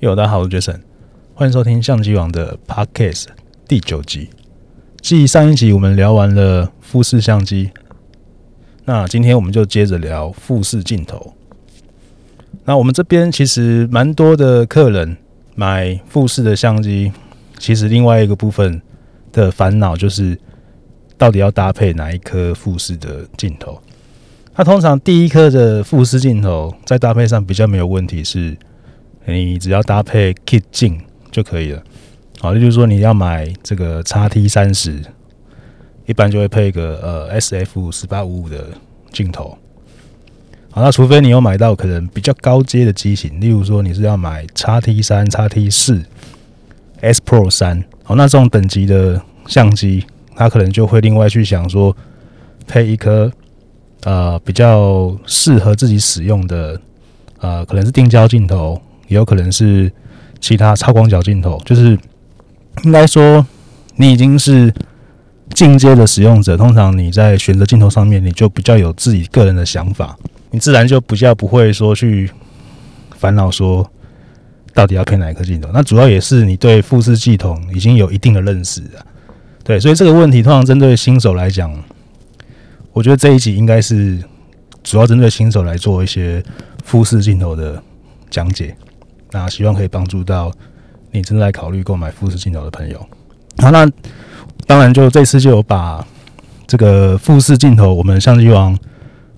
大家好，我是 Jason，欢迎收听相机王的 Podcast 第九集。继上一集我们聊完了富士相机，那今天我们就接着聊富士镜头。那我们这边其实蛮多的客人买富士的相机，其实另外一个部分的烦恼就是，到底要搭配哪一颗富士的镜头？那通常第一颗的富士镜头在搭配上比较没有问题，是你只要搭配 kit 镜就可以了。好，例如说你要买这个 XT 三十，一般就会配一个呃 SF 十八五五的镜头。好，那除非你有买到可能比较高阶的机型，例如说你是要买 XT 三、XT 四、S Pro 三，好，那这种等级的相机，它可能就会另外去想说配一颗呃比较适合自己使用的呃，可能是定焦镜头，也有可能是其他超广角镜头，就是应该说你已经是进阶的使用者，通常你在选择镜头上面，你就比较有自己个人的想法。你自然就比较不会说去烦恼说到底要配哪一颗镜头，那主要也是你对富士系统已经有一定的认识啊。对，所以这个问题通常针对新手来讲，我觉得这一集应该是主要针对新手来做一些富士镜头的讲解，那希望可以帮助到你正在考虑购买富士镜头的朋友。好，那当然就这次就有把这个富士镜头，我们相机王。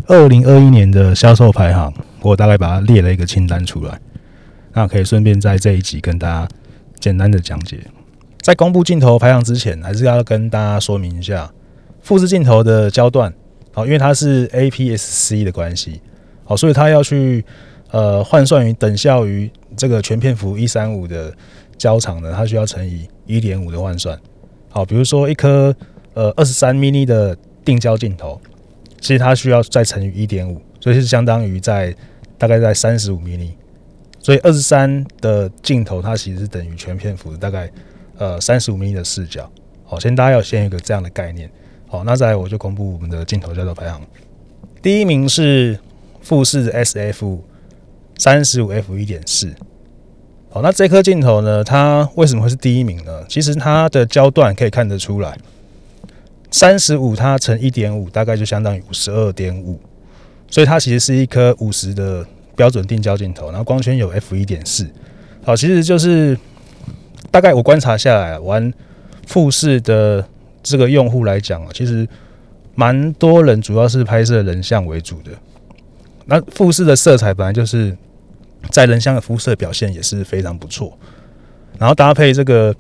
二零二一年的销售排行，我大概把它列了一个清单出来，那可以顺便在这一集跟大家简单的讲解。在公布镜头排行之前，还是要跟大家说明一下富士镜头的焦段，好，因为它是 APS-C 的关系，好，所以它要去呃换算于等效于这个全片幅一三五的焦长呢，它需要乘以一点五的换算。好，比如说一颗呃二十三 mini 的定焦镜头。其实它需要再乘以一点五，所以是相当于在大概在三十五 mm，所以二十三的镜头它其实是等于全片幅大概呃三十五 mm 的视角。好，先大家要先有一个这样的概念。好，那再来我就公布我们的镜头焦段排行。第一名是富士 SF 三十五 F 一点四。好，那这颗镜头呢，它为什么会是第一名呢？其实它的焦段可以看得出来。三十五，它乘一点五，大概就相当于五十二点五，所以它其实是一颗五十的标准定焦镜头，然后光圈有 f 一点四。好，其实就是大概我观察下来，玩富士的这个用户来讲啊，其实蛮多人主要是拍摄人像为主的。那富士的色彩本来就是在人像的肤色表现也是非常不错，然后搭配这个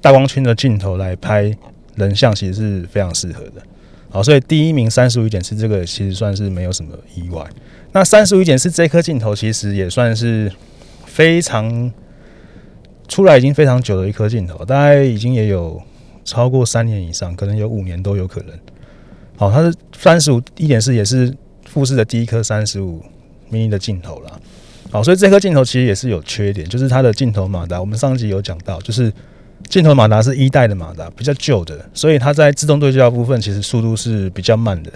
大光圈的镜头来拍。人像其实是非常适合的，好，所以第一名三十五点四这个其实算是没有什么意外。那三十五点四这颗镜头其实也算是非常出来已经非常久的一颗镜头，大概已经也有超过三年以上，可能有五年都有可能。好，它是三十五一点四也是富士的第一颗三十五 mm 的镜头了。好，所以这颗镜头其实也是有缺点，就是它的镜头马达，我们上集有讲到，就是。镜头马达是一代的马达，比较旧的，所以它在自动对焦部分其实速度是比较慢的。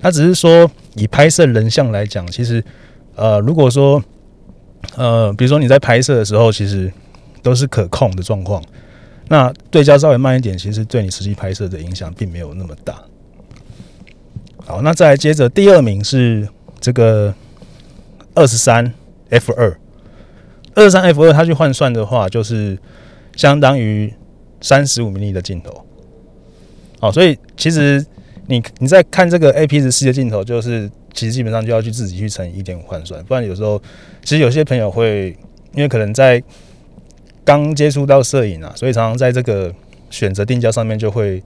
它只是说以拍摄人像来讲，其实呃，如果说呃，比如说你在拍摄的时候，其实都是可控的状况，那对焦稍微慢一点，其实对你实际拍摄的影响并没有那么大。好，那再来接着第二名是这个二十三 F 二，二三 F 二，它去换算的话就是。相当于三十五 m 的镜头，好，所以其实你你在看这个 APS-C 的镜头，就是其实基本上就要去自己去乘一点五换算，不然有时候其实有些朋友会因为可能在刚接触到摄影啊，所以常常在这个选择定焦上面就会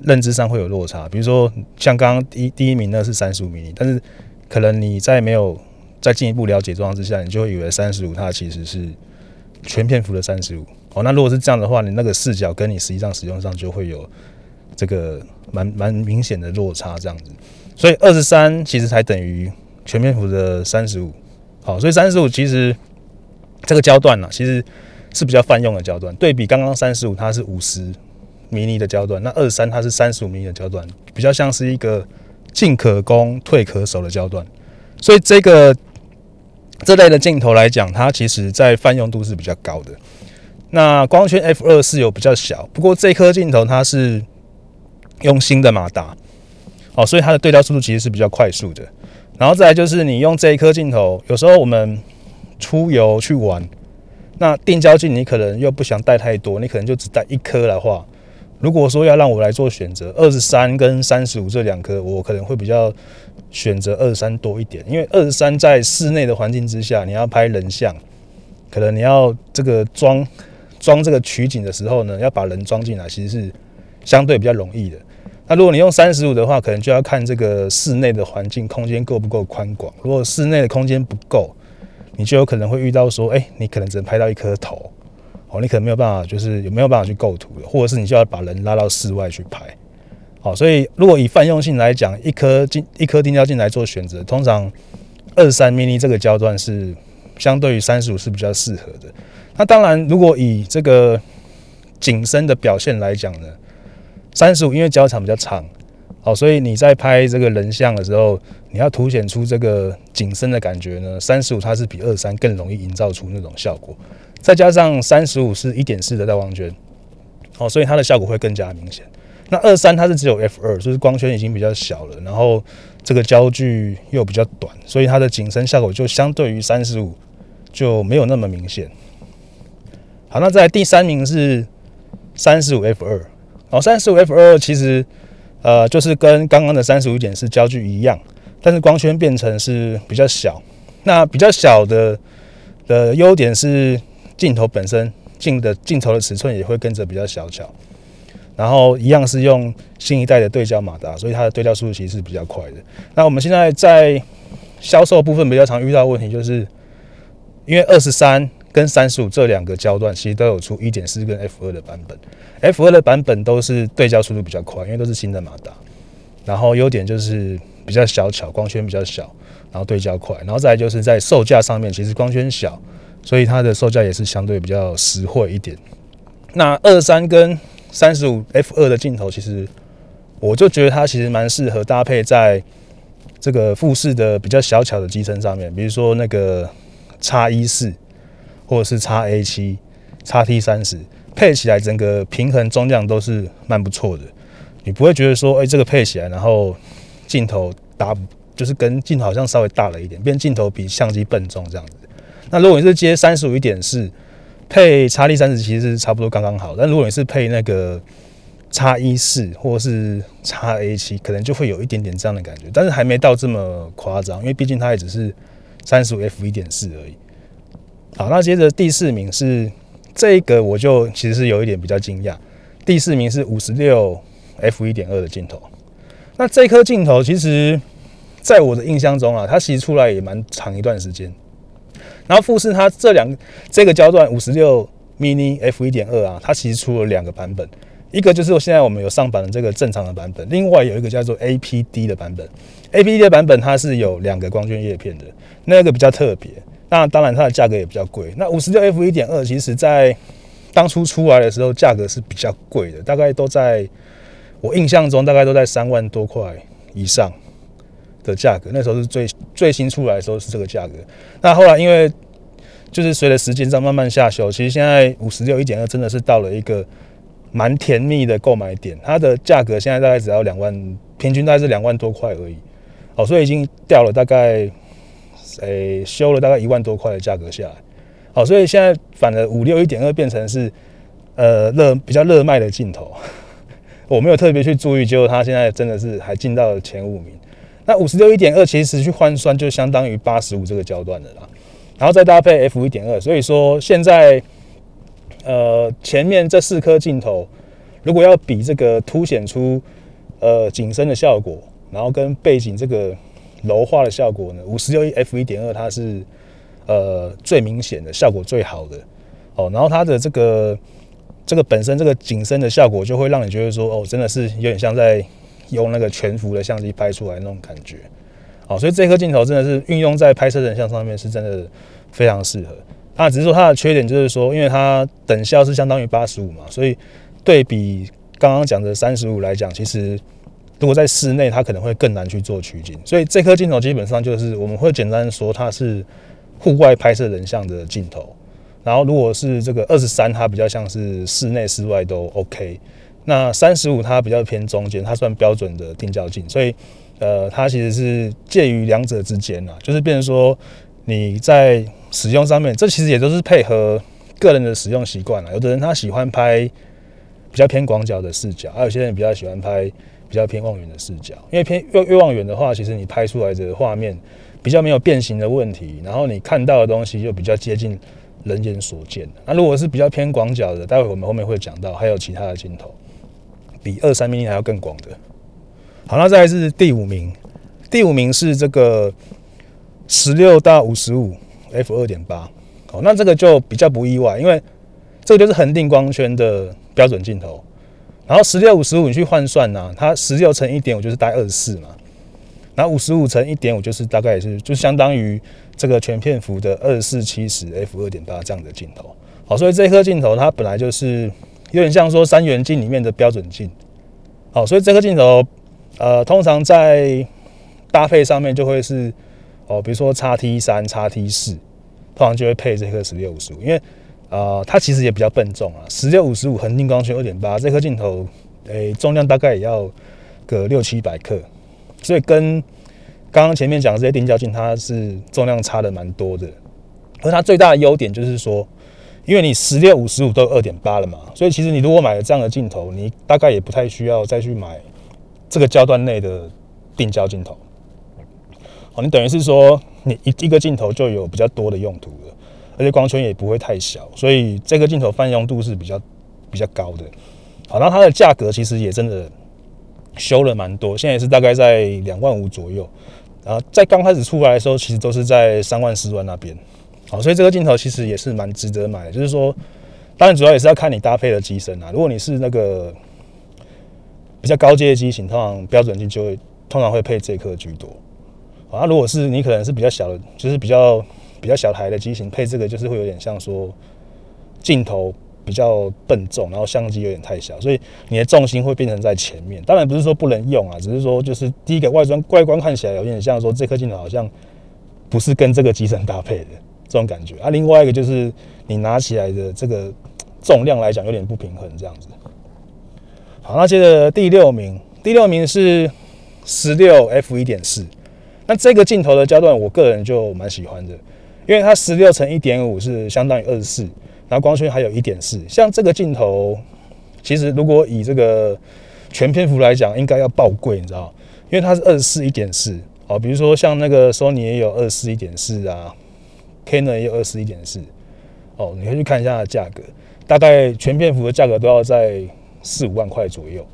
认知上会有落差。比如说像刚刚第第一名那是三十五 mm，但是可能你在没有再进一步了解状况之下，你就会以为三十五它其实是全片幅的三十五。哦，那如果是这样的话，你那个视角跟你实际上使用上就会有这个蛮蛮明显的落差，这样子。所以二十三其实才等于全片幅的三十五。好，所以三十五其实这个焦段呢，其实是比较泛用的焦段。对比刚刚三十五，它是五十 mm 的焦段，那二十三它是三十五 mm 的焦段，比较像是一个进可攻退可守的焦段。所以这个这类的镜头来讲，它其实在泛用度是比较高的。那光圈 F 二是有比较小，不过这颗镜头它是用新的马达，哦，所以它的对焦速度其实是比较快速的。然后再来就是你用这一颗镜头，有时候我们出游去玩，那定焦镜你可能又不想带太多，你可能就只带一颗的话，如果说要让我来做选择，二十三跟三十五这两颗，我可能会比较选择二三多一点，因为二三在室内的环境之下，你要拍人像，可能你要这个装装这个取景的时候呢，要把人装进来，其实是相对比较容易的。那如果你用三十五的话，可能就要看这个室内的环境空间够不够宽广。如果室内的空间不够，你就有可能会遇到说，哎，你可能只能拍到一颗头，哦，你可能没有办法，就是有没有办法去构图的，或者是你就要把人拉到室外去拍。好，所以如果以泛用性来讲，一颗镜一颗定焦镜来做选择，通常二三 mini 这个焦段是相对于三十五是比较适合的。那当然，如果以这个景深的表现来讲呢？三十五，因为焦长比较长，好，所以你在拍这个人像的时候，你要凸显出这个景深的感觉呢。三十五它是比二三更容易营造出那种效果，再加上三十五是一点四的大光圈，好，所以它的效果会更加明显。那二三它是只有 F 二，就是光圈已经比较小了，然后这个焦距又比较短，所以它的景深效果就相对于三十五就没有那么明显。好，那在第三名是三十五 F 二。哦，三十五 F 二其实，呃，就是跟刚刚的三十五点四焦距一样，但是光圈变成是比较小。那比较小的的优点是镜头本身镜的镜头的尺寸也会跟着比较小巧。然后一样是用新一代的对焦马达，所以它的对焦速度其实是比较快的。那我们现在在销售部分比较常遇到问题，就是因为二十三。跟三十五这两个焦段其实都有出一点四跟 F 二的版本，F 二的版本都是对焦速度比较快，因为都是新的马达。然后优点就是比较小巧，光圈比较小，然后对焦快。然后再就是在售价上面，其实光圈小，所以它的售价也是相对比较实惠一点。那二三跟三十五 F 二的镜头，其实我就觉得它其实蛮适合搭配在这个富士的比较小巧的机身上面，比如说那个 X 一四。或者是 X-A7、X-T30 配起来，整个平衡重量都是蛮不错的。你不会觉得说，哎、这个配起来，然后镜头大，就是跟镜头好像稍微大了一点，变镜头比相机笨重这样子。那如果你是接三十五一点四配 X-T30，其实是差不多刚刚好。但如果你是配那个 X-E4 或者是 X-A7，可能就会有一点点这样的感觉，但是还没到这么夸张，因为毕竟它也只是三十五 F 一点四而已。好，那接着第四名是这个，我就其实是有一点比较惊讶。第四名是五十六 F 一点二的镜头。那这颗镜头其实在我的印象中啊，它其实出来也蛮长一段时间。然后富士它这两这个焦段五十六 mini F 一点二啊，它其实出了两个版本，一个就是现在我们有上版的这个正常的版本，另外有一个叫做 APD 的版本。APD 的版本它是有两个光圈叶片的，那个比较特别。那当然，它的价格也比较贵。那五十六 F 一点二，其实在当初出来的时候，价格是比较贵的，大概都在我印象中，大概都在三万多块以上的价格。那时候是最最新出来的时候是这个价格。那后来因为就是随着时间在慢慢下修，其实现在五十六一点二真的是到了一个蛮甜蜜的购买点。它的价格现在大概只要两万，平均大概是两万多块而已。哦，所以已经掉了大概。诶、修了大概一万多块的价格下来，好，所以现在反而五六一点二变成是呃热比较热卖的镜头，我没有特别去注意，结果它现在真的是还进到了前五名。那五十六一点二其实去换算就相当于八十五这个焦段的啦，然后再搭配 F 一点二，所以说现在呃前面这四颗镜头如果要比这个凸显出呃景深的效果，然后跟背景这个。柔化的效果呢？五十六 F 一点二它是呃最明显的效果最好的哦，然后它的这个这个本身这个景深的效果就会让你觉得说哦，真的是有点像在用那个全幅的相机拍出来那种感觉哦，所以这颗镜头真的是运用在拍摄人像上面是真的非常适合。那只是说它的缺点就是说，因为它等效是相当于八十五嘛，所以对比刚刚讲的三十五来讲，其实。如果在室内，它可能会更难去做取景，所以这颗镜头基本上就是我们会简单说它是户外拍摄人像的镜头。然后如果是这个二十三，它比较像是室内室外都 OK。那三十五它比较偏中间，它算标准的定焦镜，所以呃，它其实是介于两者之间啊，就是变成说你在使用上面，这其实也都是配合个人的使用习惯了。有的人他喜欢拍比较偏广角的视角，还有些人比较喜欢拍比较偏望远的视角。因为偏越越望远的话，其实你拍出来的画面比较没有变形的问题，然后你看到的东西就比较接近人眼所见。那如果是比较偏广角的，待会我们后面会讲到，还有其他的镜头。比二三 mm 还要更广的。好，那再来是第五名，第五名是这个十六到五十五 f 二点八。好，那这个就比较不意外，因为这个就是恒定光圈的标准镜头。然后十六、五十五你去换算呢、它十六乘一点五就是大概二十四嘛，然后五十五乘一点五就是大概也是就相当于这个全片幅的二十四七十 f 二点八这样的镜头。好，所以这颗镜头它本来就是。有点像说三元镜里面的标准镜，好，所以这个镜头，呃，通常在搭配上面就会是，哦，比如说叉 T 三、叉 T 四，通常就会配这颗十六五十五，因为，呃，它其实也比较笨重啊，十六五十五恒定光圈二点八，这颗镜头，诶、重量大概也要个六七百克，所以跟刚刚前面讲的这些定焦镜，它是重量差的蛮多的，而它最大的优点就是说。因为你十六、五十五都二点八了嘛，所以其实你如果买了这样的镜头，你大概也不太需要再去买这个焦段内的定焦镜头。哦，你等于是说你一一个镜头就有比较多的用途了，而且光圈也不会太小，所以这个镜头泛用度是比较比较高的。好，那它的价格其实也真的修了蛮多，现在是大概在两万五左右。然后在刚开始出来的时候，其实都是在三万、四万那边。好，所以这个镜头其实也是蛮值得买的，就是说，当然主要也是要看你搭配的机身啊。如果你是那个比较高阶的机型，通常标准镜就会通常会配这颗居多。啊，那如果是你可能是比较小的，就是比较比较小台的机型，配这个就是会有点像说镜头比较笨重，然后相机有点太小，所以你的重心会变成在前面。当然不是说不能用啊，只是说就是第一个外观外观看起来有点像说这颗镜头好像不是跟这个机身搭配的。这种感觉啊，另外一个就是你拿起来的这个重量来讲有点不平衡，这样子。好，那接着第六名，第六名是十六 f 一点四。那这个镜头的焦段，我个人就蛮喜欢的，因为它十六乘一点五是相当于二十四，然后光圈还有一点四。像这个镜头，其实如果以这个全篇幅来讲，应该要爆贵，你知道？因为它是二十四一点四。哦，比如说像那个 Sony 也有二十四一点四啊。Canon 也有二十一点四，哦，你可以去看一下它的价格，大概全片幅的价格都要在四五万块左右。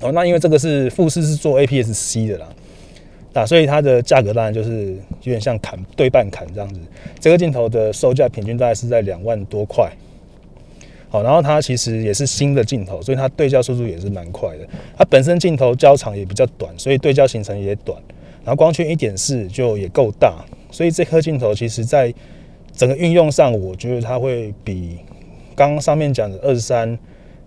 哦，那因为这个是富士是做 APS-C 的啦，那所以它的价格当然就是有点像砍对半砍这样子。这个镜头的售价平均大概是在两万多块。好，然后它其实也是新的镜头，所以它对焦速度也是蛮快的。它本身镜头焦长也比较短，所以对焦行程也短。然后光圈一点四就也够大。所以这颗镜头其实在整个运用上，我觉得它会比刚刚上面讲的二十三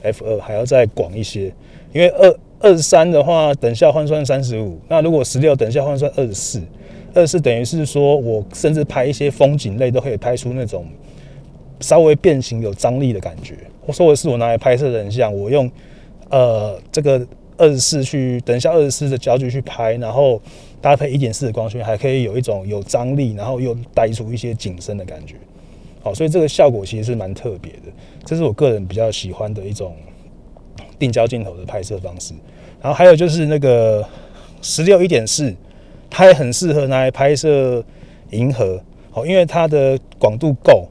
f 二还要再广一些。因为二二十三的话，等效换算三十五，那如果十六等效换算二十四，二十四等于是说我甚至拍一些风景类都可以拍出那种稍微变形有张力的感觉。我说的是我拿来拍摄人像，我用呃这个二十四去等下二十四的焦距去拍，然后。搭配一点四的光圈，还可以有一种有张力，然后又带出一些景深的感觉。好，所以这个效果其实是蛮特别的。这是我个人比较喜欢的一种定焦镜头的拍摄方式。然后还有就是那个十六一点四，它也很适合拿来拍摄银河。好，因为它的广度够，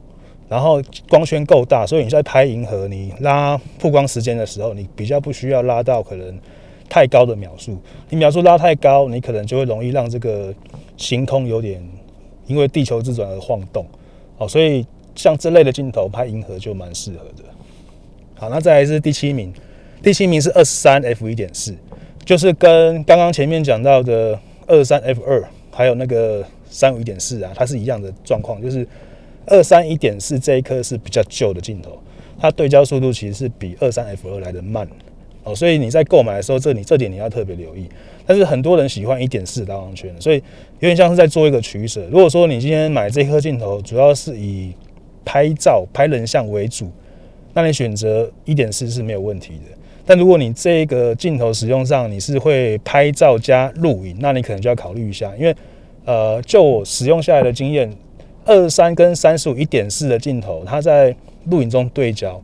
然后光圈够大，所以你在拍银河，你拉曝光时间的时候，你比较不需要拉到可能。太高的秒数，你秒数拉太高，你可能就会容易让这个星空有点因为地球自转而晃动。好，所以像这类的镜头拍银河就蛮适合的。好，那再来是第七名，第七名是二十三 f 一点四，就是跟刚刚前面讲到的二三 f 二还有那个三五一点四啊，它是一样的状况，就是二三一点四这一颗是比较旧的镜头，它对焦速度其实是比二三 f 二来的慢。所以你在购买的时候，这你这点你要特别留意。但是很多人喜欢一点四大光圈，所以有点像是在做一个取舍。如果说你今天买这颗镜头主要是以拍照拍人像为主，那你选择一点四是没有问题的。但如果你这个镜头使用上你是会拍照加录影，那你可能就要考虑一下，因为呃，就我使用下来的经验，二三跟三十五一点四的镜头，它在录影中对焦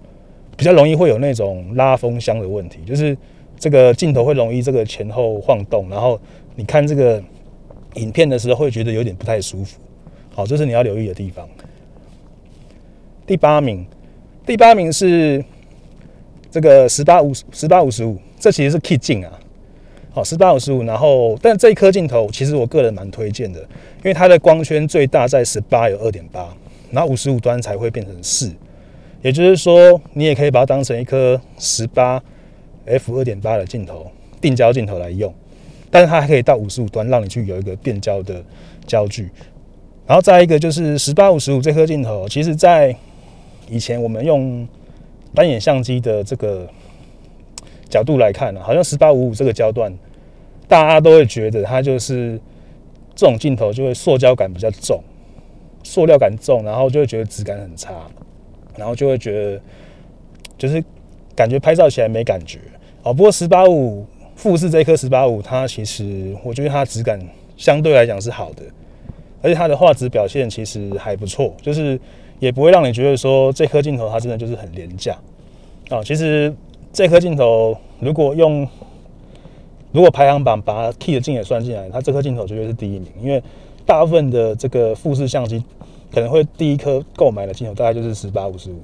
比较容易会有那种拉风箱的问题，就是。这个镜头会容易这个前后晃动，然后你看这个影片的时候会觉得有点不太舒服。好，这是你要留意的地方。第八名，第八名是这个十八五十八五十五，这其实是 kit 镜啊。好，十八五十五，然后但这一颗镜头其实我个人蛮推荐的，因为它的光圈最大在十八有二点八，然后五十五端才会变成四，也就是说你也可以把它当成一颗十八。f 二点八的镜头，定焦镜头来用，但是它还可以到五十五端，让你去有一个变焦的焦距。然后再一个就是十八五十五这颗镜头，其实在以前我们用单眼相机的这个角度来看呢，好像十八五五这个焦段，大家都会觉得它就是这种镜头就会塑胶感比较重，塑料感重，然后就会觉得质感很差，然后就会觉得就是感觉拍照起来没感觉。哦，不过十八五富士这一颗十八五，它其实我觉得它质感相对来讲是好的，而且它的画质表现其实还不错，就是也不会让你觉得说这颗镜头它真的就是很廉价啊。其实这颗镜头如果用如果排行榜把 key 的镜也算进来，它这颗镜头绝对是第一名，因为大部分的这个富士相机可能会第一颗购买的镜头大概就是十八五十五，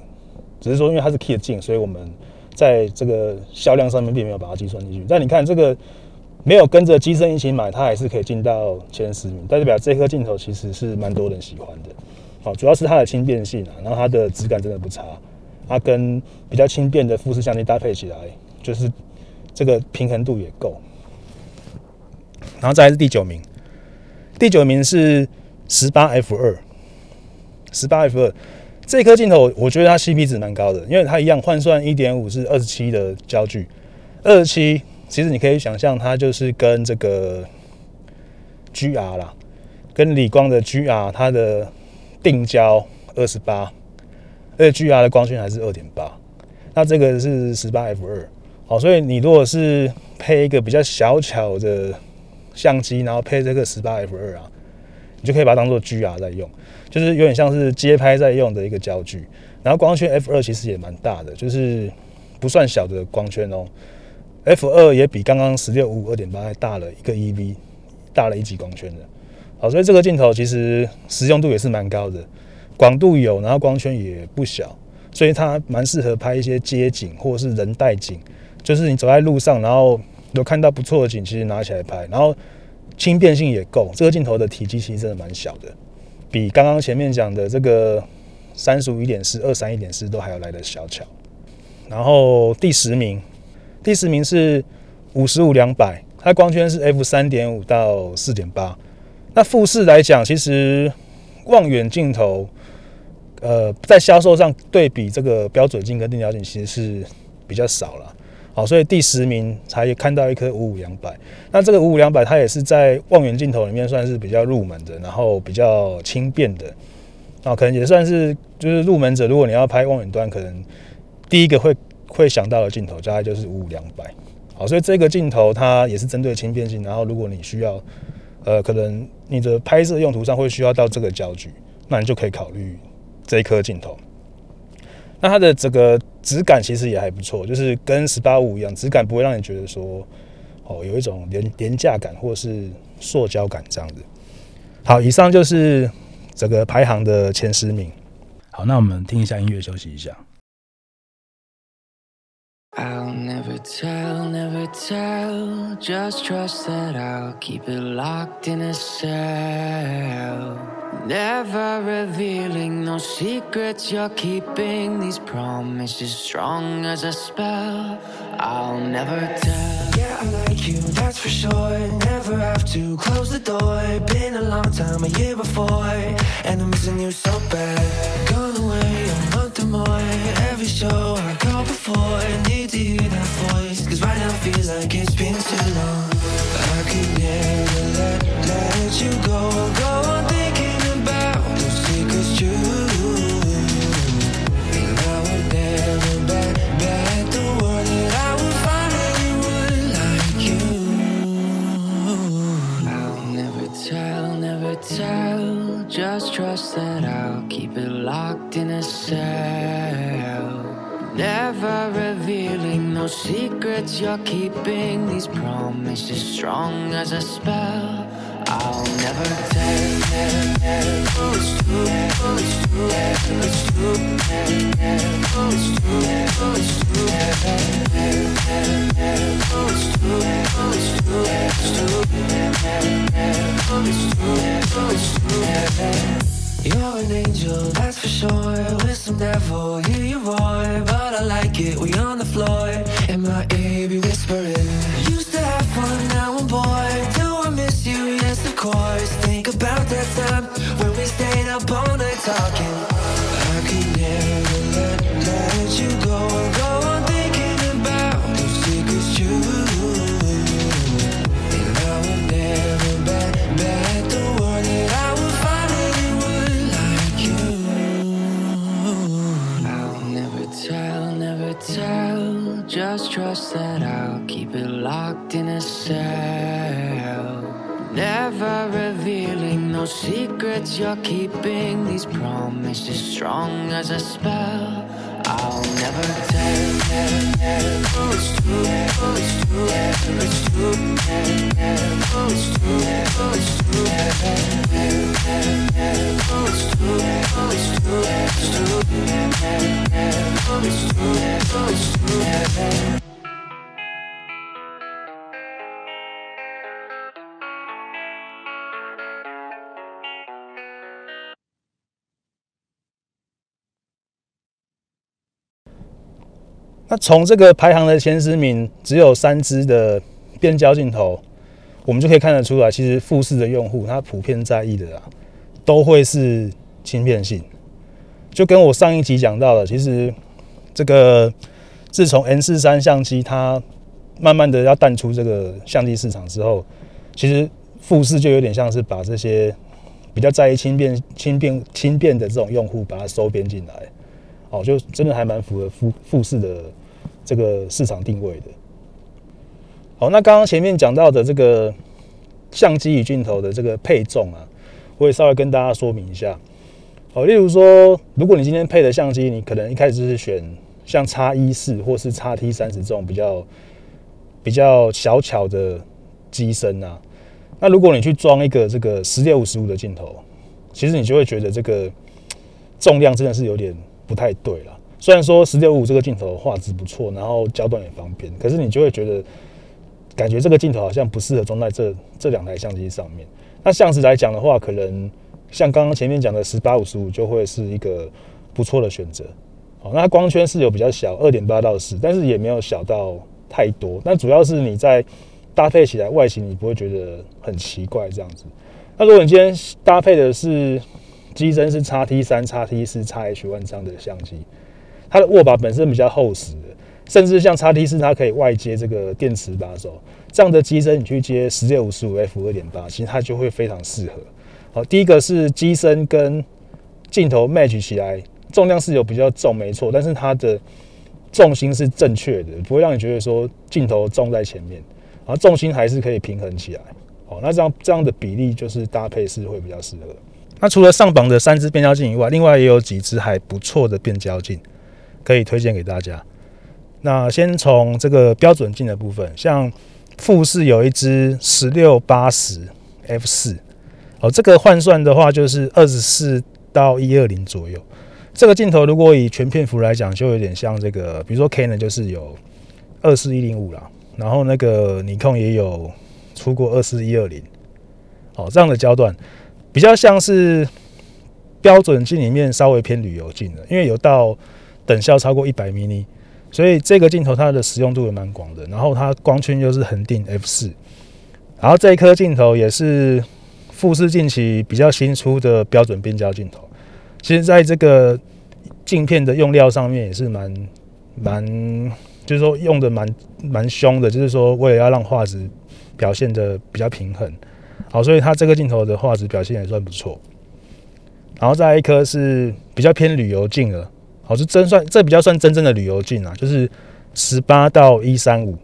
只是说因为它是 key 的镜，所以我们。在这个销量上面并没有把它计算进去，但你看这个没有跟着机身一起买，它还是可以进到前十名，代表这颗镜头其实是蛮多人喜欢的。好，主要是它的轻便性啊，然后它的质感真的不差，它跟比较轻便的富士相机搭配起来，就是这个平衡度也够。然后再是第九名，第九名是十八 F 二，十八 F 二。这颗镜头，我觉得它 CP 值蛮高的，因为它一样换算一点五是二十七的焦距，二十七其实你可以想象它就是跟这个 GR 啦，跟理光的 GR 它的定焦二十八，而且 GR 的光圈还是二点八，那这个是十八 F 二，好，所以你如果是配一个比较小巧的相机，然后配这个十八 F 二啊，你就可以把它当做 GR 在用。就是有点像是街拍在用的一个焦距，然后光圈 F 二其实也蛮大的，就是不算小的光圈哦。F 二也比刚刚十六五五二点八还大了一个 EV，大了一级光圈的。好，所以这个镜头其实实用度也是蛮高的，广度有，然后光圈也不小，所以它蛮适合拍一些街景或者是人带景，就是你走在路上，然后有看到不错的景，其实拿起来拍，然后轻便性也够。这个镜头的体积其实真的蛮小的。比刚刚前面讲的这个三十五一点四、二三一点四都还要来得小巧。然后第十名，第十名是五十五两百，它光圈是 f 三点五到四点八。那富士来讲，其实望远镜头，呃，在销售上对比这个标准镜跟定焦镜，其实是比较少了。好，所以第十名才看到一颗五五两百。那这个五五两百，它也是在望远镜头里面算是比较入门的，然后比较轻便的。啊，可能也算是就是入门者。如果你要拍望远端，可能第一个会会想到的镜头，大概就是五五两百。好，所以这个镜头它也是针对轻便性。然后如果你需要，呃，可能你的拍摄用途上会需要到这个焦距，那你就可以考虑这一颗镜头。那它的这个质感其实也还不错，就是跟十八五一样，质感不会让你觉得说哦有一种廉廉价感或是塑胶感这样子。好，以上就是这个排行的前十名。好，那我们听一下音乐休息一下。I'll never tell, never tell, just trust that I'll keep it locked in a cell. Never revealing no secrets you're keeping. These promises strong as a spell. I'll never tell. Yeah, I like you, that's for sure. Never have to close the door. Been a long time, a year before, and I'm missing you so bad. Gone away a month or more. Every show I go before, need to hear that voice. Cause right now feels like it's been too long. I could never let, let you go, go. Just trust that I'll keep it locked in a cell. Never revealing no secrets you're keeping. These promises strong as a spell. I'll never. You're an angel, that's for sure. With some devil, hear you roar. But I like it, we on the floor. In my be whispering. Used to have fun, now I'm bored. Do I miss you? Yes, of course. About that time when we stayed up all night talking. I could never let, let you go. Go on thinking about those secrets you. And I will never bet, bet the word that I would find anyone like you. I'll never tell, never tell. Just trust that I'll keep it locked in a cell. Never revealing no secrets you're keeping. These promises strong as a spell. I'll never tell, who's true, who's true, who's true, 那从这个排行的前十名，只有三支的变焦镜头，我们就可以看得出来，其实富士的用户他普遍在意的啊，都会是轻便性。就跟我上一集讲到的，其实这个自从 N 四三相机它慢慢的要淡出这个相机市场之后，其实富士就有点像是把这些比较在意轻便、轻便、轻便的这种用户，把它收编进来。哦，就真的还蛮符合富富士的这个市场定位的。好，那刚刚前面讲到的这个相机与镜头的这个配重啊，我也稍微跟大家说明一下。好，例如说，如果你今天配的相机，你可能一开始是选像 X 一四或是 X T 三十这种比较比较小巧的机身啊，那如果你去装一个这个十六五十五的镜头，其实你就会觉得这个重量真的是有点。不太对了，虽然说十六五这个镜头画质不错，然后焦段也方便，可是你就会觉得，感觉这个镜头好像不适合装在这这两台相机上面。那像是来讲的话，可能像刚刚前面讲的十八五十五就会是一个不错的选择。好，那它光圈是有比较小，二点八到四，但是也没有小到太多。但主要是你在搭配起来外形，你不会觉得很奇怪这样子。那如果你今天搭配的是机身是 X T 三、X T 四、X H one 这样的相机，它的握把本身比较厚实，甚至像 X T 四，它可以外接这个电池把手，这样的机身你去接十六五十五 f 二点八，其实它就会非常适合。好，第一个是机身跟镜头 match 起来，重量是有比较重，没错，但是它的重心是正确的，不会让你觉得说镜头重在前面，然后重心还是可以平衡起来。好，那这样这样的比例就是搭配是会比较适合。那除了上榜的三支变焦镜以外，另外也有几支还不错的变焦镜可以推荐给大家。那先从这个标准镜的部分，像富士有一支十六八十 f 四，哦，这个换算的话就是二十四到一二零左右。这个镜头如果以全片幅来讲，就有点像这个，比如说 Canon 就是有二四一零五啦，然后那个尼康也有出过二四一二零，哦，这样的焦段。比较像是标准镜里面稍微偏旅游镜的，因为有到等效超过一百 m i 所以这个镜头它的使用度也蛮广的。然后它光圈又是恒定 f 四，然后这一颗镜头也是富士近期比较新出的标准变焦镜头。其实在这个镜片的用料上面也是蛮蛮，就是说用的蛮蛮凶的，就是说为了要让画质表现的比较平衡。好，所以它这个镜头的画质表现也算不错。然后再一颗是比较偏旅游镜的，好，是真算这比较算真正的旅游镜啊，就是十八到一三五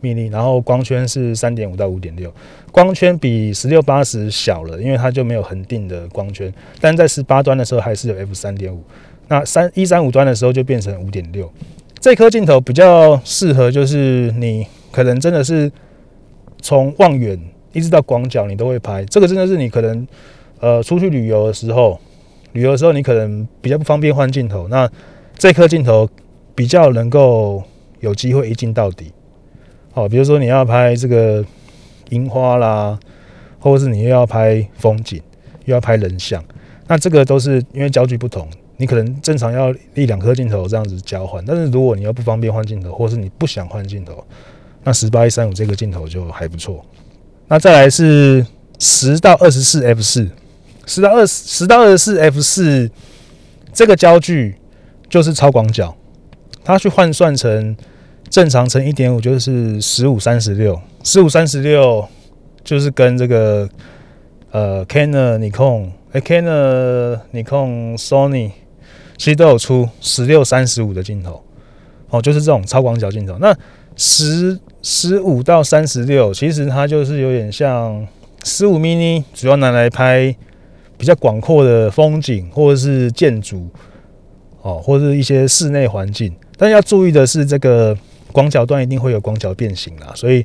，mini，然后光圈是三点五到五点六，光圈比十六八十小了，因为它就没有恒定的光圈，但在十八端的时候还是有 f 三点五，那三一三五端的时候就变成五点六。这颗镜头比较适合，就是你可能真的是从望远一直到广角你都会拍，这个真的是你可能呃出去旅游的时候，旅游的时候你可能比较不方便换镜头，那这颗镜头比较能够有机会一镜到底。好，比如说你要拍这个樱花啦，或者是你又要拍风景，又要拍人像，那这个都是因为焦距不同，你可能正常要一两颗镜头这样子交换。但是如果你要不方便换镜头，或是你不想换镜头，那十八一三五这个镜头就还不错。那再来是十到二十四 f 四，十到二十十到二十四 f 四这个焦距就是超广角，它去换算成。正常乘一点五就是十五三十六，十五三十六就是跟这个呃 Canon、Nikon、欸、Canon、Nikon、Sony 其实都有出十六三十五的镜头，哦，就是这种超广角镜头。那十十五到三十六，其实它就是有点像十五 mini，主要拿来拍比较广阔的风景或者是建筑，哦，或者是一些室内环境。但要注意的是这个。广角段一定会有广角变形啦，所以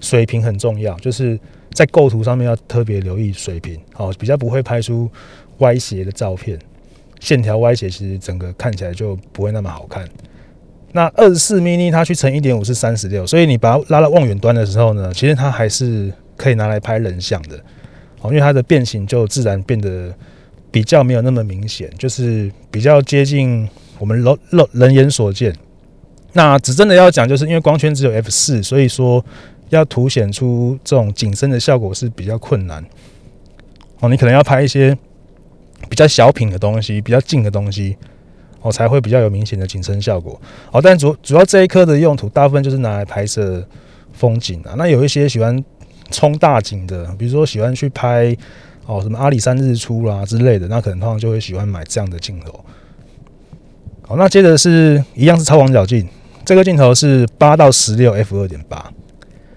水平很重要，就是在构图上面要特别留意水平，哦，比较不会拍出歪斜的照片，线条歪斜，其实整个看起来就不会那么好看。那二十四 mini 它去乘一点五是三十六，所以你把它拉到望远端的时候呢，其实它还是可以拿来拍人像的，哦，因为它的变形就自然变得比较没有那么明显，就是比较接近我们人人眼所见。那只真的要讲，就是因为光圈只有 f 四，所以说要凸显出这种景深的效果是比较困难。哦，你可能要拍一些比较小品的东西，比较近的东西，哦，才会比较有明显的景深效果。哦，但主主要这一颗的用途，大部分就是拿来拍摄风景啊。那有一些喜欢冲大景的，比如说喜欢去拍哦什么阿里山日出啦之类的，那可能通常就会喜欢买这样的镜头。好，那接着是一样是超广角镜。这个镜头是八到十六 f 二点八，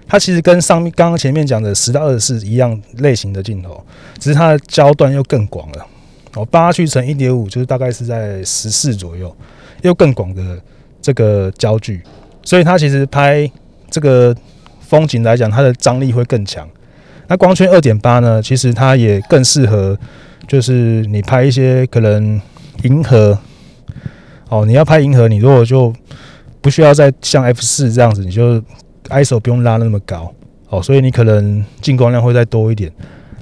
它其实跟上面刚刚前面讲的十到二十四一样类型的镜头，只是它的焦段又更广了。哦，八去乘一点五就是大概是在十四左右，又更广的这个焦距，所以它其实拍这个风景来讲，它的张力会更强。那光圈二点八呢，其实它也更适合，就是你拍一些可能银河，哦，你要拍银河，你如果就不需要再像 F 四这样子，你就 ISO 不用拉那么高哦，所以你可能进光量会再多一点。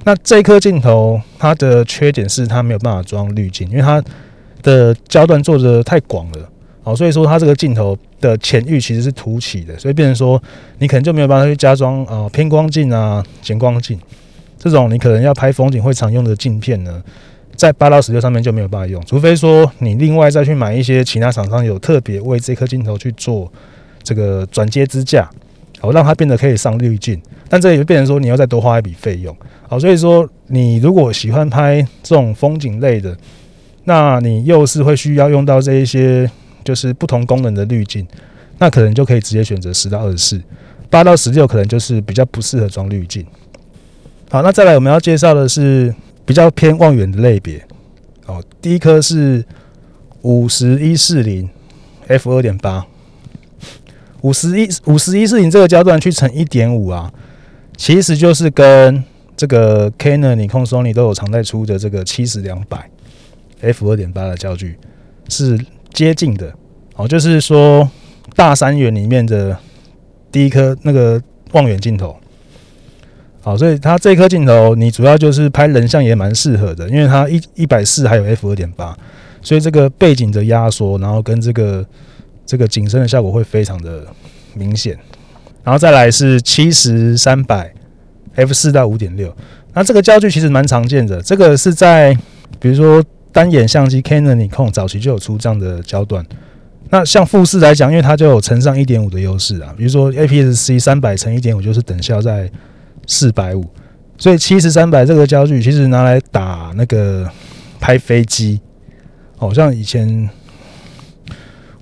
那这颗镜头它的缺点是它没有办法装滤镜，因为它的焦段做得太广了哦，所以说它这个镜头的浅域其实是凸起的，所以变成说你可能就没有办法去加装啊偏光镜啊减光镜这种你可能要拍风景会常用的镜片呢。在八到十六上面就没有办法用，除非说你另外再去买一些其他厂商有特别为这颗镜头去做这个转接支架，好让它变得可以上滤镜，但这也变成说你要再多花一笔费用，好，所以说你如果喜欢拍这种风景类的，那你又是会需要用到这一些就是不同功能的滤镜，那可能就可以直接选择十到二十四，八到十六可能就是比较不适合装滤镜。好，那再来我们要介绍的是。比较偏望远的类别，哦，第一颗是五十一四零 f 二点八，五十一五十一四零这个焦段去乘一点五啊，其实就是跟这个 Canon、尼康、Sony 都有常在出的这个七十两百 f 二点八的焦距是接近的，哦，就是说大三元里面的第一颗那个望远镜头。好，所以它这颗镜头，你主要就是拍人像也蛮适合的，因为它一一百四还有 f 二点八，所以这个背景的压缩，然后跟这个这个景深的效果会非常的明显。然后再来是七十三百 f 四到五点六，那这个焦距其实蛮常见的，这个是在比如说单眼相机 Canon、Nikon 早期就有出这样的焦段。那像富士来讲，因为它就有乘上一点五的优势啊，比如说 APS-C 三百乘一点五就是等效在。四百五，所以七十三百这个焦距其实拿来打那个拍飞机，好像以前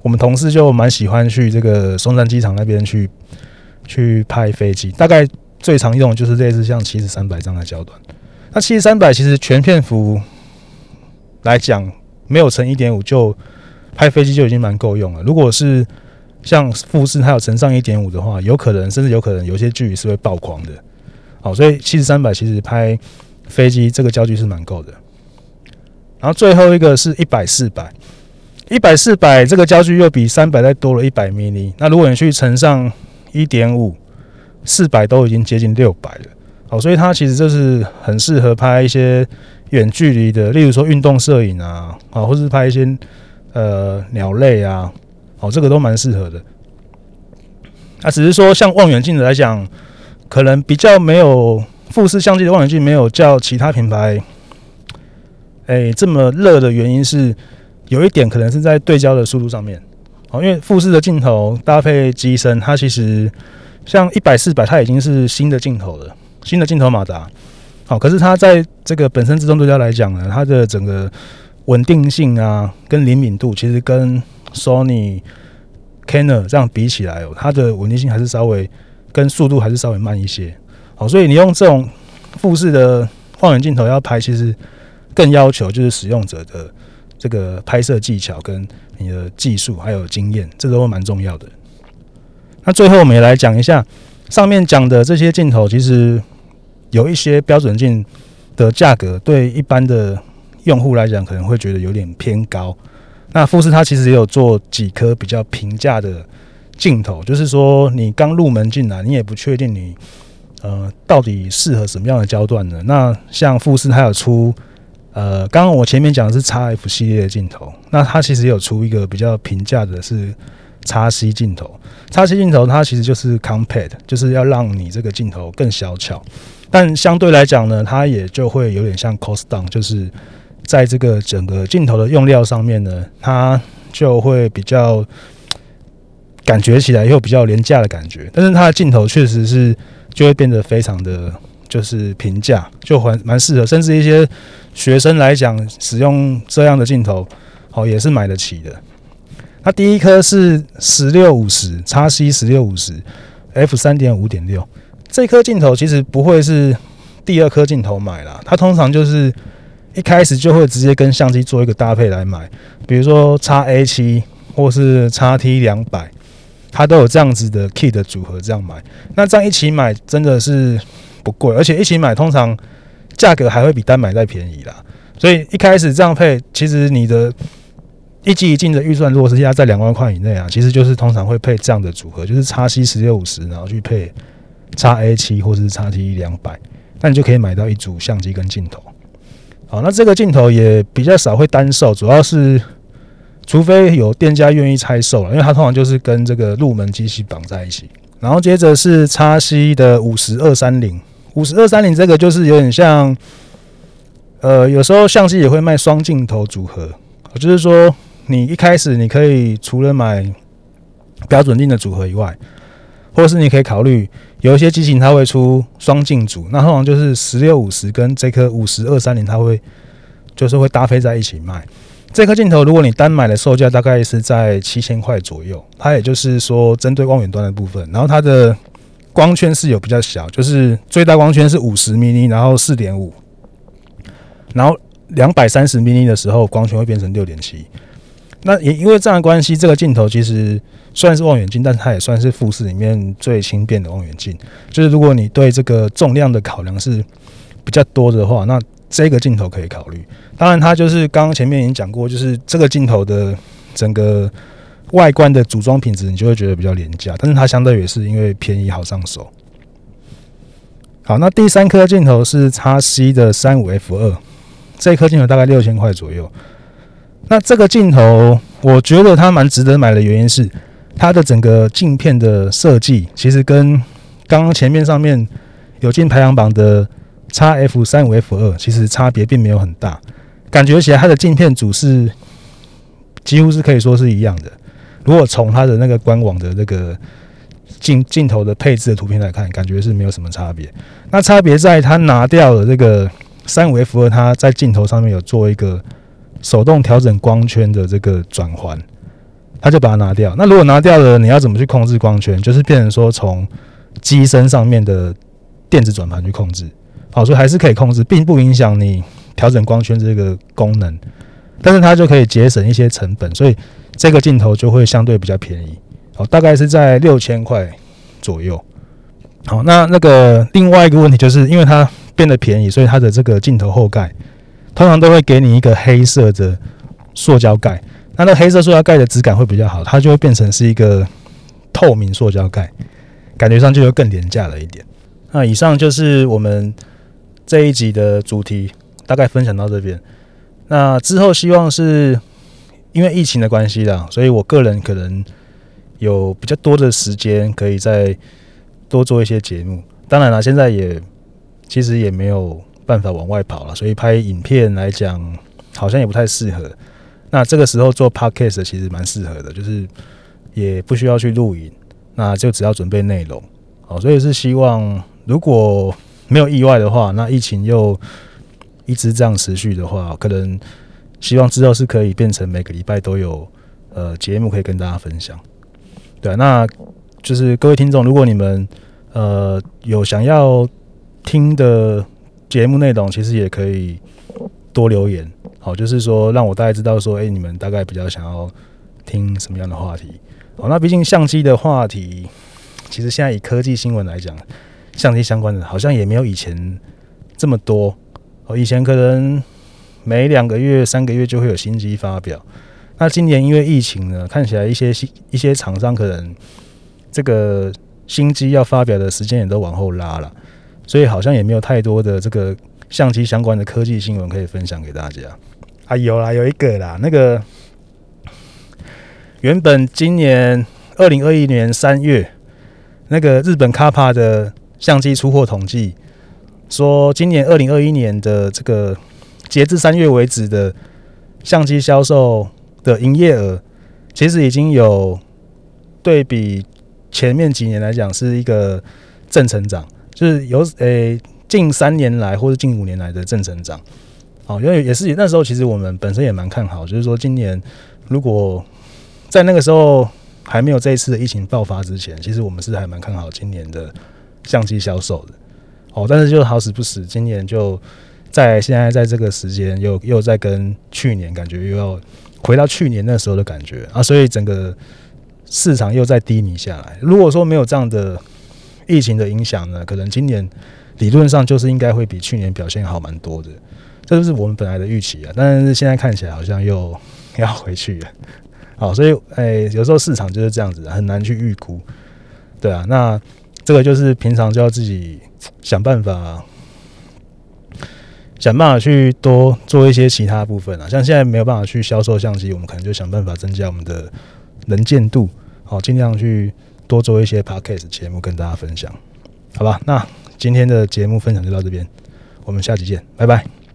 我们同事就蛮喜欢去这个松山机场那边去去拍飞机，大概最常用的就是类似像七十三百这样的焦段。那七十三百其实全片幅来讲，没有乘一点五就拍飞机就已经蛮够用了。如果是像富士它有乘上一点五的话，有可能甚至有可能有些距离是会爆光的。好，所以七十三百其实拍飞机这个焦距是蛮够的。然后最后一个是一百四百，一百四百这个焦距又比三百再多了一百 mm。那如果你去乘上一点五，四百都已经接近六百了。好，所以它其实就是很适合拍一些远距离的，例如说运动摄影啊，啊，或是拍一些呃鸟类啊，哦，这个都蛮适合的。那只是说，像望远镜来讲，可能比较没有富士相机的望远镜没有叫其他品牌，哎，这么热的原因是有一点可能是在对焦的速度上面。哦，因为富士的镜头搭配机身，它其实像一百四百，它已经是新的镜头了。新的镜头马达，好，可是它在这个本身自动对焦来讲呢，它的整个稳定性啊，跟灵敏度，其实跟 Sony、Canon 这样比起来哦，它的稳定性还是稍微跟速度还是稍微慢一些。好，所以你用这种富士的望远镜头要拍，其实更要求就是使用者的这个拍摄技巧跟你的技术还有经验，这都蛮重要的。那最后我们也来讲一下上面讲的这些镜头，其实。有一些标准镜的价格，对一般的用户来讲，可能会觉得有点偏高。那富士它其实也有做几颗比较平价的镜头，就是说你刚入门进来，你也不确定你呃到底适合什么样的焦段呢？那像富士它有出呃，刚刚我前面讲的是 XF 系列的镜头，那它其实也有出一个比较平价的是 XC 镜头。XC 镜头它其实就是 compact，就是要让你这个镜头更小巧。但相对来讲呢，它也就会有点像 cost down，就是在这个整个镜头的用料上面呢，它就会比较感觉起来又比较廉价的感觉。但是它的镜头确实是就会变得非常的就是平价，就还蛮适合，甚至一些学生来讲使用这样的镜头，好也是买得起的。它第一颗是十六五十叉 C 十六五十，F 三点五点六。这颗镜头其实不会是第二颗镜头买啦，它通常就是一开始就会直接跟相机做一个搭配来买，比如说 X A 七或是 X T 两百，它都有这样子的 kit 的组合这样买。那这样一起买真的是不贵，而且一起买通常价格还会比单买再便宜啦。所以一开始这样配，其实你的一机一镜的预算如果是压在两万块以内啊，其实就是通常会配这样的组合，就是 X C 十六五十，然后去配。X A 七或者是 X T 两百，那你就可以买到一组相机跟镜头。好，那这个镜头也比较少会单售，主要是除非有店家愿意拆售了，因为它通常就是跟这个入门机器绑在一起。然后接着是 X C 的五十二三零，五十二三零这个就是有点像，呃，有时候相机也会卖双镜头组合，就是说你一开始你可以除了买标准镜的组合以外。或是你可以考虑有一些机型它会出双镜组，那通常就是十六五十跟这颗五十二三零，它会就是会搭配在一起卖。这颗镜头如果你单买的售价大概是在七千块左右，它也就是说针对望远端的部分，然后它的光圈是有比较小，就是最大光圈是五十 mm，然后四点五，然后两百三十 mm 的时候光圈会变成六点七。那也因为这样关系，这个镜头其实虽然是望远镜，但是它也算是富士里面最轻便的望远镜。就是如果你对这个重量的考量是比较多的话，那这个镜头可以考虑。当然，它就是刚刚前面已经讲过，就是这个镜头的整个外观的组装品质，你就会觉得比较廉价。但是它相对也是因为便宜好上手。好，那第三颗镜头是 XC 的三五 F 二，这颗镜头大概六千块左右。那这个镜头，我觉得它蛮值得买的原因是，它的整个镜片的设计，其实跟刚刚前面上面有进排行榜的 XF 三五 F 二，其实差别并没有很大，感觉起来它的镜片组是几乎是可以说是一样的。如果从它的那个官网的那个镜镜头的配置的图片来看，感觉是没有什么差别。那差别在它拿掉了这个三五 F 二，它在镜头上面有做一个。手动调整光圈的这个转环，它就把它拿掉。那如果拿掉了，你要怎么去控制光圈？就是变成说从机身上面的电子转盘去控制。好，所以还是可以控制，并不影响你调整光圈这个功能，但是它就可以节省一些成本，所以这个镜头就会相对比较便宜。好，大概是在六千块左右。好，那那个另外一个问题就是，因为它变得便宜，所以它的这个镜头后盖通常都会给你一个黑色的塑胶盖。那那黑色塑胶盖的质感会比较好，它就会变成是一个透明塑胶盖，感觉上就会更廉价了一点。那以上就是我们这一集的主题，大概分享到这边。那之后希望是因为疫情的关系啦，所以我个人可能有比较多的时间可以再多做一些节目。当然了，现在也其实也没有办法往外跑了，所以拍影片来讲好像也不太适合。那这个时候做 podcast 其实蛮适合的，就是也不需要去录影，那就只要准备内容。好，所以是希望如果没有意外的话，那疫情又一直这样持续的话，可能希望之后是可以变成每个礼拜都有呃节目可以跟大家分享。对，那就是各位听众，如果你们呃有想要听的节目内容，其实也可以多留言。好，就是说让我大概知道说，哎、你们大概比较想要听什么样的话题？好，那毕竟相机的话题，其实现在以科技新闻来讲，相机相关的好像也没有以前这么多。哦，以前可能每两个月、三个月就会有新机发表。那今年因为疫情呢，看起来一些新一些厂商可能这个新机要发表的时间也都往后拉了，所以好像也没有太多的这个相机相关的科技新闻可以分享给大家。啊，有啦，有一个啦，那个原本今年二零二一年三月，那个日本卡帕的相机出货统计说，今年二零二一年的这个截至三月为止的相机销售的营业额，其实已经有对比前面几年来讲是一个正成长，就是有诶、近三年来或者近五年来的正成长。哦，因为也是那时候，其实我们本身也蛮看好，就是说今年如果在那个时候还没有这一次的疫情爆发之前，其实我们是还蛮看好今年的相机销售的。哦，但是就好死不死，今年就在现在在这个时间又又在跟去年感觉又要回到去年那时候的感觉啊，所以整个市场又在低迷下来。如果说没有这样的疫情的影响呢，可能今年理论上就是应该会比去年表现好蛮多的。这就是我们本来的预期啊，但是现在看起来好像又要回去了，好，所以诶、有时候市场就是这样子，很难去预估，对啊，那这个就是平常就要自己想办法，想办法去多做一些其他部分啊，像现在没有办法去销售相机，我们可能就想办法增加我们的能见度，好，尽量去多做一些 podcast 节目跟大家分享，好吧？那今天的节目分享就到这边，我们下期见，拜拜。